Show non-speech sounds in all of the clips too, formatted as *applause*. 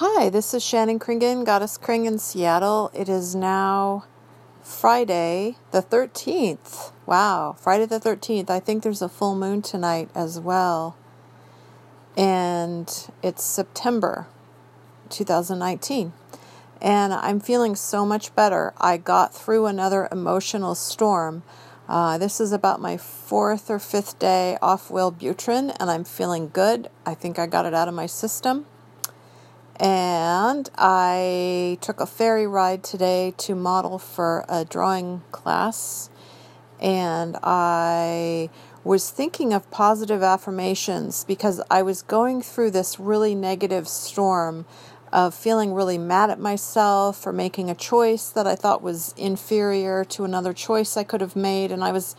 Hi, this is Shannon Kringen, Goddess Kring in Seattle. It is now Friday the 13th. Wow, Friday the 13th. I think there's a full moon tonight as well. And it's September 2019. And I'm feeling so much better. I got through another emotional storm. Uh, this is about my fourth or fifth day off Wellbutrin, and I'm feeling good. I think I got it out of my system. And I took a ferry ride today to model for a drawing class. And I was thinking of positive affirmations because I was going through this really negative storm of feeling really mad at myself for making a choice that I thought was inferior to another choice I could have made. And I was,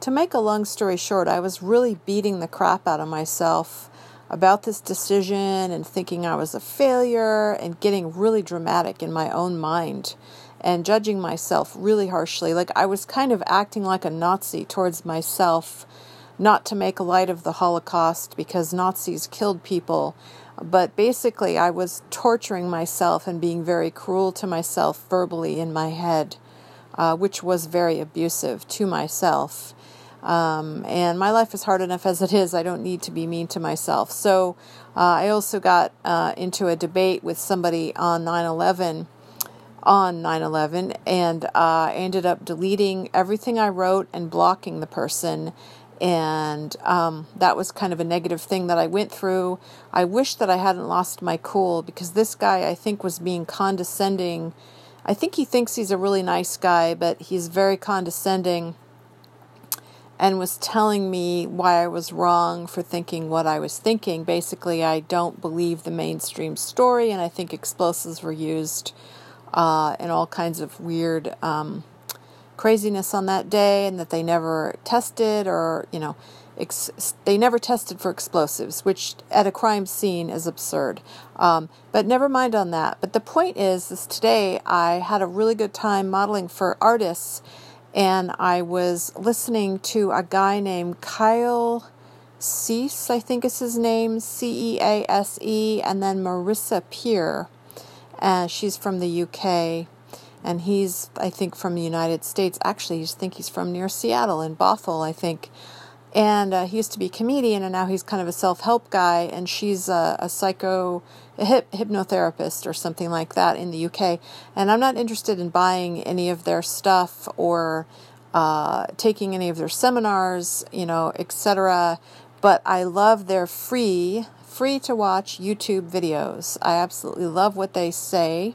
to make a long story short, I was really beating the crap out of myself about this decision and thinking I was a failure and getting really dramatic in my own mind and judging myself really harshly. Like I was kind of acting like a Nazi towards myself, not to make light of the Holocaust because Nazis killed people. But basically, I was torturing myself and being very cruel to myself verbally in my head, uh, which was very abusive to myself. Um, and my life is hard enough as it is. I don't need to be mean to myself. So uh, I also got uh, into a debate with somebody on 9 11 on 9 11 and uh, I ended up deleting everything I wrote and blocking the person. And um, that was kind of a negative thing that I went through. I wish that I hadn't lost my cool because this guy, I think, was being condescending. I think he thinks he's a really nice guy, but he's very condescending and was telling me why I was wrong for thinking what I was thinking. Basically, I don't believe the mainstream story, and I think explosives were used uh, in all kinds of weird um, craziness on that day, and that they never tested or, you know, ex- they never tested for explosives, which at a crime scene is absurd. Um, but never mind on that. But the point is, is today I had a really good time modeling for artists and I was listening to a guy named Kyle Cease, I think is his name, C E A S E, and then Marissa Peer. Uh, she's from the UK, and he's, I think, from the United States. Actually, I think he's from near Seattle in Bothell, I think. And uh, he used to be a comedian, and now he's kind of a self help guy, and she's a, a psycho a hip, hypnotherapist or something like that in the UK. And I'm not interested in buying any of their stuff or uh, taking any of their seminars, you know, etc. But I love their free, free to watch YouTube videos. I absolutely love what they say.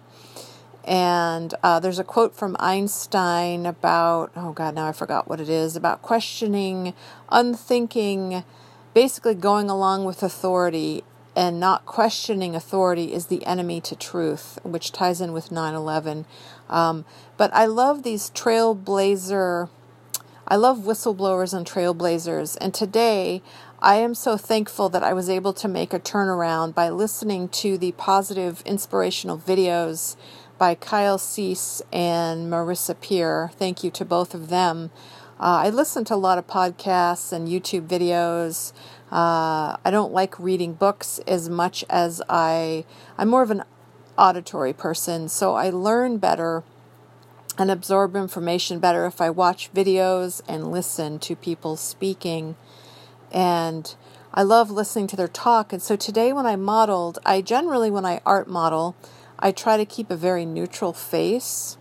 And uh, there's a quote from Einstein about, oh God, now I forgot what it is, about questioning, unthinking, basically going along with authority and not questioning authority is the enemy to truth, which ties in with 9 11. Um, but I love these trailblazer, I love whistleblowers and trailblazers. And today, I am so thankful that I was able to make a turnaround by listening to the positive inspirational videos by Kyle Cease and Marissa Peer. Thank you to both of them. Uh, I listen to a lot of podcasts and YouTube videos. Uh, I don't like reading books as much as I. I'm more of an auditory person, so I learn better and absorb information better if I watch videos and listen to people speaking. And I love listening to their talk. And so today, when I modeled, I generally, when I art model, I try to keep a very neutral face.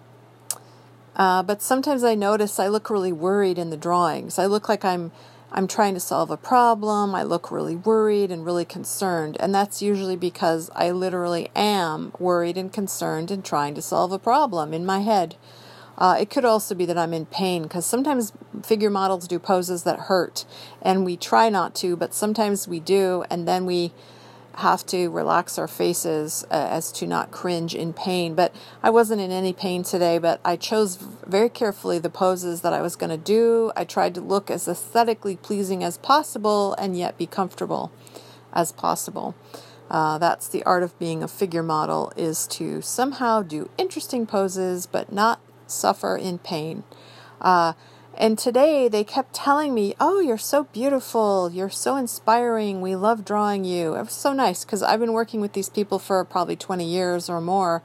Uh, but sometimes I notice I look really worried in the drawings. I look like I'm I'm trying to solve a problem. I look really worried and really concerned. And that's usually because I literally am worried and concerned and trying to solve a problem in my head. Uh, it could also be that I'm in pain because sometimes figure models do poses that hurt and we try not to, but sometimes we do, and then we have to relax our faces uh, as to not cringe in pain. But I wasn't in any pain today, but I chose very carefully the poses that I was going to do. I tried to look as aesthetically pleasing as possible and yet be comfortable as possible. Uh, that's the art of being a figure model is to somehow do interesting poses but not suffer in pain. Uh, And today they kept telling me, Oh, you're so beautiful. You're so inspiring. We love drawing you. It was so nice because I've been working with these people for probably 20 years or more.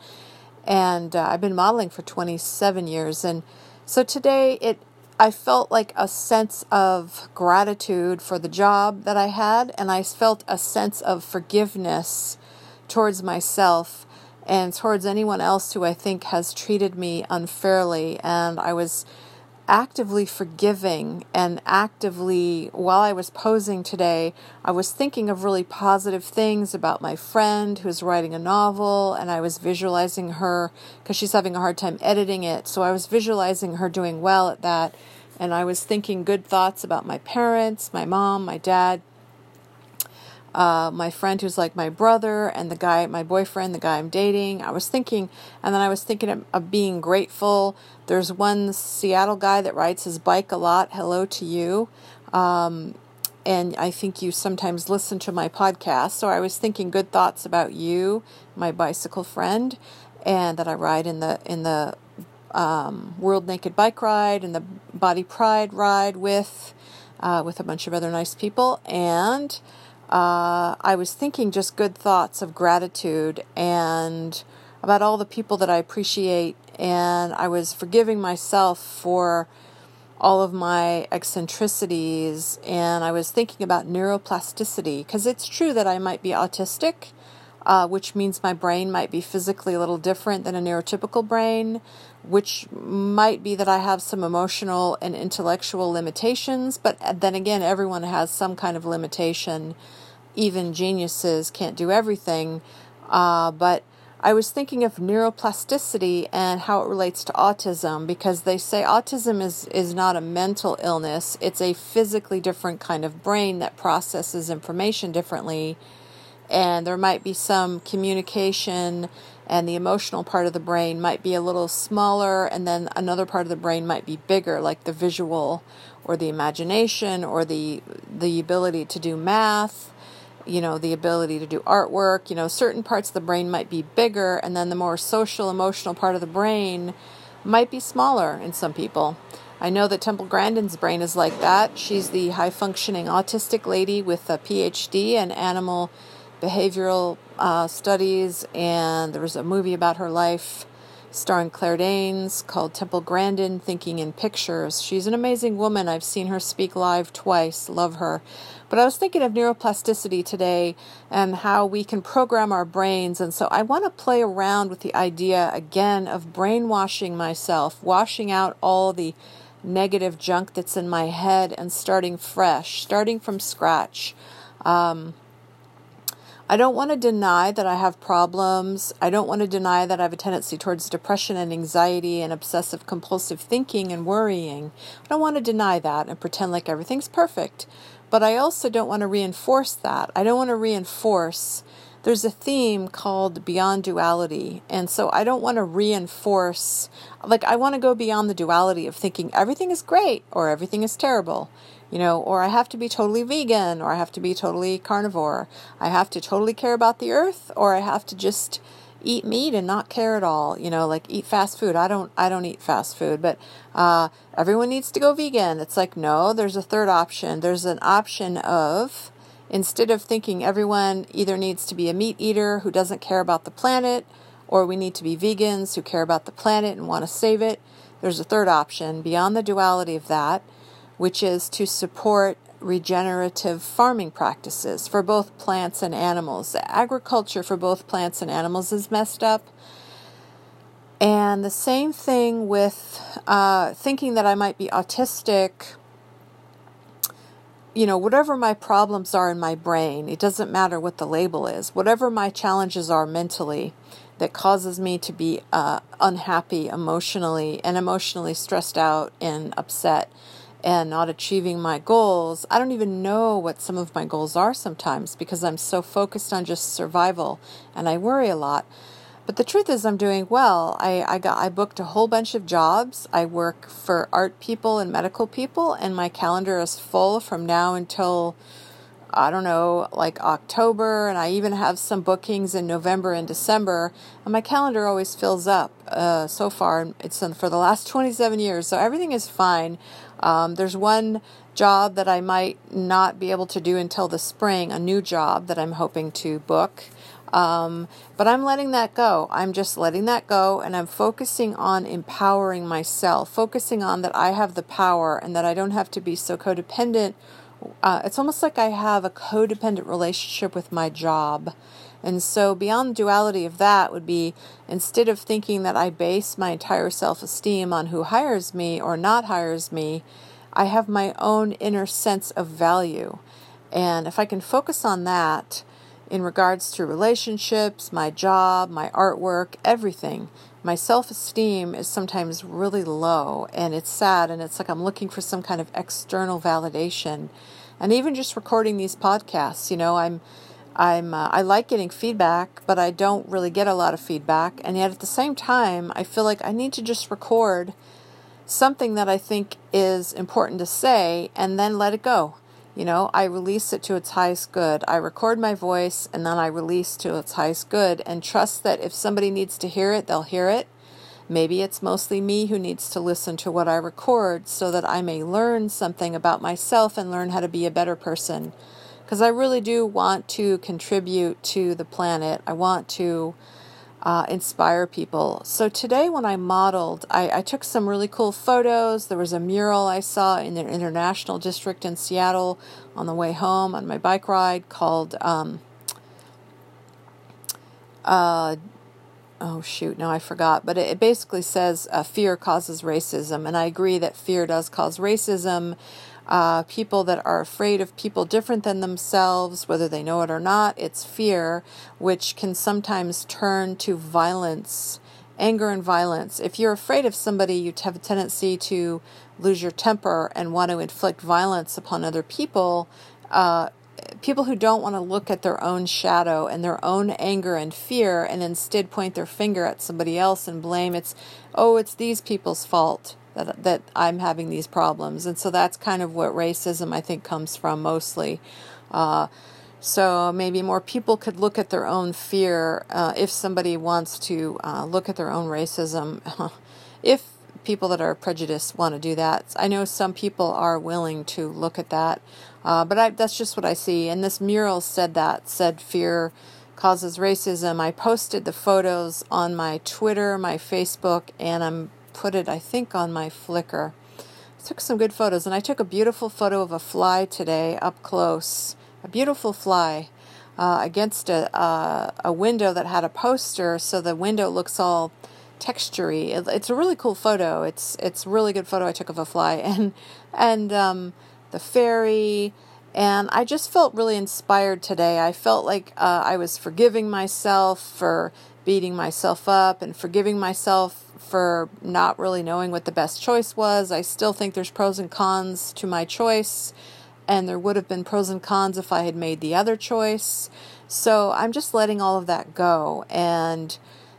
And uh, I've been modeling for 27 years. And so today it, I felt like a sense of gratitude for the job that I had. And I felt a sense of forgiveness towards myself and towards anyone else who I think has treated me unfairly. And I was actively forgiving and actively, while I was posing today, I was thinking of really positive things about my friend who's writing a novel, and I was visualizing her because she's having a hard time editing it. So I was visualizing her doing well at that, and I was thinking good thoughts about my parents, my mom, my dad, uh, my friend who's like my brother and the guy, my boyfriend, the guy I'm dating. I was thinking, and then I was thinking of, of, being grateful. There's one Seattle guy that rides his bike a lot. Hello to you. Um, and I think you sometimes listen to my podcast. So I was thinking good thoughts about you, my bicycle friend, and that I ride in the in the um, World Naked Bike Ride and the Body Pride ride with, uh, with a bunch of other nice people, and uh, I was thinking just good thoughts of gratitude and about all the people that I appreciate, and I was forgiving myself for all of my eccentricities, and I was thinking about neuroplasticity because it's true that I might be autistic. Uh, which means my brain might be physically a little different than a neurotypical brain, which might be that I have some emotional and intellectual limitations, but then again, everyone has some kind of limitation even geniuses can't do everything. Uh, but I was thinking of neuroplasticity and how it relates to autism because they say autism is, is not a mental illness, it's a physically different kind of brain that processes information differently. And there might be some communication, and the emotional part of the brain might be a little smaller, and then another part of the brain might be bigger, like the visual or the imagination or the, the ability to do math you know, the ability to do artwork. You know, certain parts of the brain might be bigger, and then the more social, emotional part of the brain might be smaller in some people. I know that Temple Grandin's brain is like that. She's the high functioning autistic lady with a PhD in animal behavioral uh, studies, and there was a movie about her life starring Claire Danes called Temple Grandin Thinking in Pictures. She's an amazing woman. I've seen her speak live twice. Love her. But I was thinking of neuroplasticity today and how we can program our brains. And so I want to play around with the idea again of brainwashing myself, washing out all the negative junk that's in my head and starting fresh, starting from scratch. Um, I don't want to deny that I have problems. I don't want to deny that I have a tendency towards depression and anxiety and obsessive compulsive thinking and worrying. I don't want to deny that and pretend like everything's perfect. But I also don't want to reinforce that. I don't want to reinforce. There's a theme called beyond duality. And so I don't want to reinforce, like, I want to go beyond the duality of thinking everything is great or everything is terrible, you know, or I have to be totally vegan or I have to be totally carnivore. I have to totally care about the earth or I have to just eat meat and not care at all you know like eat fast food i don't i don't eat fast food but uh, everyone needs to go vegan it's like no there's a third option there's an option of instead of thinking everyone either needs to be a meat eater who doesn't care about the planet or we need to be vegans who care about the planet and want to save it there's a third option beyond the duality of that which is to support regenerative farming practices for both plants and animals. Agriculture for both plants and animals is messed up. And the same thing with uh, thinking that I might be autistic. You know, whatever my problems are in my brain, it doesn't matter what the label is. Whatever my challenges are mentally that causes me to be uh, unhappy emotionally and emotionally stressed out and upset and not achieving my goals, I don't even know what some of my goals are sometimes because I'm so focused on just survival and I worry a lot. But the truth is, I'm doing well. I, I got I booked a whole bunch of jobs. I work for art people and medical people, and my calendar is full from now until I don't know, like October, and I even have some bookings in November and December, and my calendar always fills up. Uh, so far, it's for the last 27 years, so everything is fine. Um, there's one job that I might not be able to do until the spring, a new job that I'm hoping to book. Um, but I'm letting that go. I'm just letting that go and I'm focusing on empowering myself, focusing on that I have the power and that I don't have to be so codependent. Uh, it's almost like I have a codependent relationship with my job. And so, beyond the duality of that, would be instead of thinking that I base my entire self esteem on who hires me or not hires me, I have my own inner sense of value. And if I can focus on that in regards to relationships, my job, my artwork, everything, my self esteem is sometimes really low and it's sad and it's like I'm looking for some kind of external validation. And even just recording these podcasts, you know, I'm I'm uh, I like getting feedback, but I don't really get a lot of feedback. And yet at the same time, I feel like I need to just record something that I think is important to say and then let it go. You know, I release it to its highest good. I record my voice and then I release to its highest good and trust that if somebody needs to hear it, they'll hear it. Maybe it's mostly me who needs to listen to what I record so that I may learn something about myself and learn how to be a better person. Because I really do want to contribute to the planet. I want to uh, inspire people. So today, when I modeled, I, I, took some really cool photos. There was a mural I saw in the International District in Seattle on the way home on my bike ride called. Um, uh, oh shoot, now I forgot, but it, basically says uh, fear causes racism, and I agree that fear does cause racism uh, people that are afraid of people different than themselves, whether they know it or not. It's fear, which can sometimes turn to violence, anger, and violence. If you're afraid of somebody, you have a tendency to lose your temper and want to inflict violence upon other people. Uh, people who don't want to look at their own shadow and their own anger and fear and instead point their finger at somebody else and blame it's oh it's these people's fault that that I'm having these problems, and so that's kind of what racism I think comes from mostly. Uh, so maybe more people could look at their own fear uh, if somebody wants to uh, look at their own racism. *laughs* if people that are prejudiced want to do that, I know some people are willing to look at that, uh, but I, that's just what I see. And this mural said that said fear causes racism. I posted the photos on my Twitter, my Facebook, and I'm put it, I think, on my Flickr. Took some good photos, and I took a beautiful photo of a fly today up close. A beautiful fly uh, against a, uh, a window that had a poster, so the window looks all textury. It, it's a really cool photo. It's it's really good photo I took of a fly, *laughs* and and um, the ferry. And I just felt really inspired today. I felt like uh, I was forgiving myself for beating myself up and forgiving myself for not really knowing what the best choice was. I still think there's pros and cons to my choice, and there would have been pros and cons if I had made the other choice. So I'm just letting all of that go. And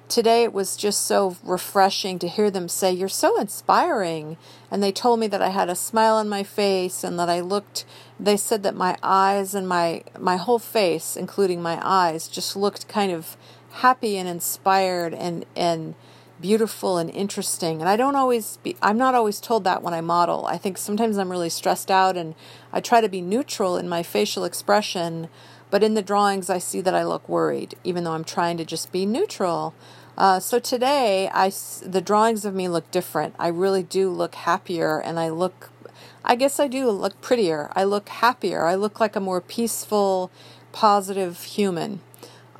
today it was just so refreshing to hear them say, You're so inspiring. And they told me that I had a smile on my face and that I looked, they said that my eyes and my, my whole face, including my eyes, just looked kind of happy and inspired and, and, beautiful and interesting. And I don't always be, I'm not always told that when I model. I think sometimes I'm really stressed out and I try to be neutral in my facial expression, but in the drawings I see that I look worried, even though I'm trying to just be neutral. Uh, so today, I the drawings of me look different. I really do look happier, and I look, I guess I do look prettier. I look happier. I look like a more peaceful, positive human.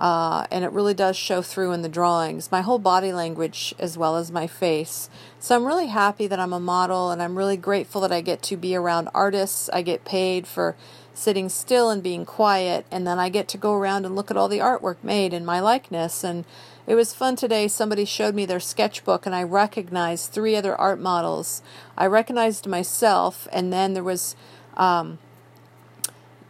Uh, and it really does show through in the drawings, my whole body language as well as my face. So I'm really happy that I'm a model, and I'm really grateful that I get to be around artists. I get paid for sitting still and being quiet, and then I get to go around and look at all the artwork made in my likeness. And it was fun today. Somebody showed me their sketchbook, and I recognized three other art models. I recognized myself, and then there was. Um,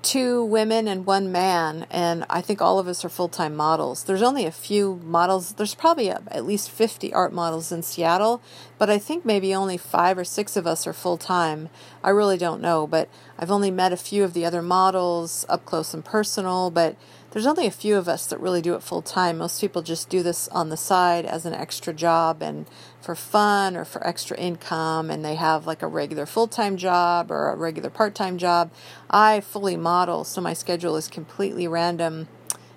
two women and one man, and I think all of us are full time models. There's only a few models, there's probably a, at least 50 art models in Seattle, but I think maybe only five or six of us are full time. I really don't know, but I've only met a few of the other models up close and personal, but there's only a few of us that really do it full time. Most people just do this on the side as an extra job and for fun or for extra income, and they have like a regular full time job or a regular part time job. I fully model, so my schedule is completely random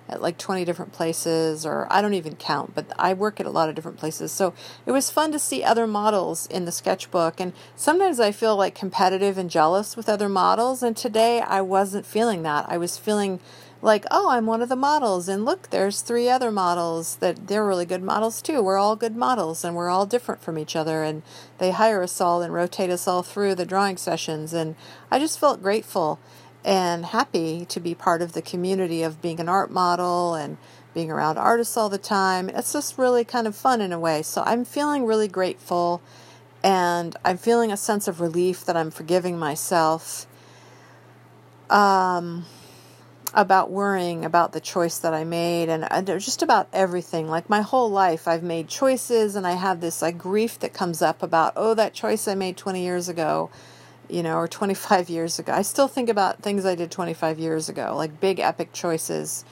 at like 20 different places, or I don't even count, but I work at a lot of different places. So it was fun to see other models in the sketchbook. And sometimes I feel like competitive and jealous with other models. And today I wasn't feeling that. I was feeling like, oh, I'm one of the models, and look, there's three other models that they're really good models too. We're all good models, and we're all different from each other, and they hire us all and rotate us all through the drawing sessions, and I just felt grateful and happy to be part of the community of being an art model and being around artists all the time. It's just really kind of fun in a way. So I'm feeling really grateful, and I'm feeling a sense of relief that I'm forgiving myself. Um, about worrying about the choice that I made and, and just about everything. Like my whole life, I've made choices and I have this like grief that comes up about, oh, that choice I made 20 years ago, you know, or 25 years ago. I still think about things I did 25 years ago, like big epic choices.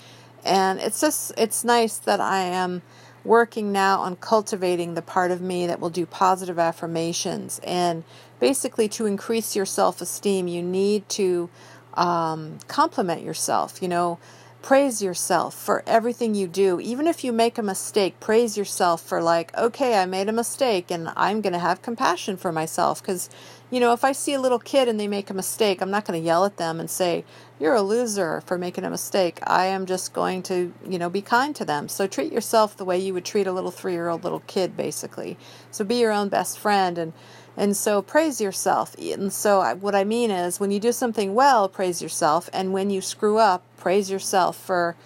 And it's just, it's nice that I am working now on cultivating the part of me that will do positive affirmations. And basically, to increase your self esteem, you need to um, compliment yourself, you know, praise yourself for everything you do. Even if you make a mistake, praise yourself for, like, okay, I made a mistake and I'm going to have compassion for myself. Because, you know, if I see a little kid and they make a mistake, I'm not going to yell at them and say, you're a loser for making a mistake. I am just going to, you know, be kind to them. So treat yourself the way you would treat a little three year old little kid, basically. So be your own best friend and and so praise yourself. And so I, what I mean is when you do something well, praise yourself. And when you screw up, praise yourself for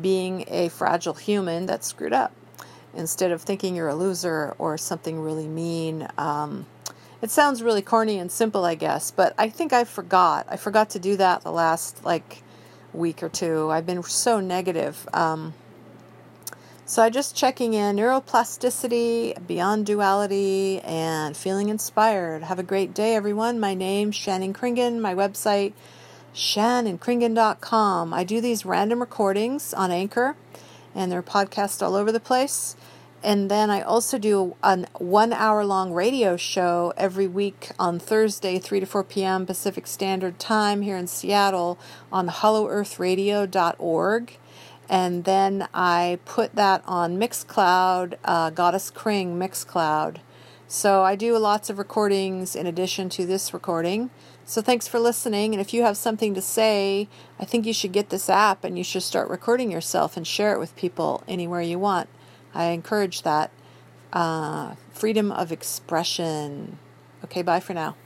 being a fragile human that screwed up instead of thinking you're a loser or something really mean. Um, it sounds really corny and simple, I guess, but I think I forgot. I forgot to do that the last like week or two. I've been so negative. Um, so I just checking in neuroplasticity, beyond duality, and feeling inspired. Have a great day, everyone. My name's Shannon Kringen. My website, shannonkringen.com. I do these random recordings on Anchor, and they're podcast all over the place. And then I also do a one hour long radio show every week on Thursday, 3 to 4 p.m. Pacific Standard Time here in Seattle on hollowearthradio.org and then I put that on Mixcloud, uh, Goddess Kring Mixcloud. So I do lots of recordings in addition to this recording. So thanks for listening. And if you have something to say, I think you should get this app and you should start recording yourself and share it with people anywhere you want. I encourage that. Uh, freedom of expression. Okay, bye for now.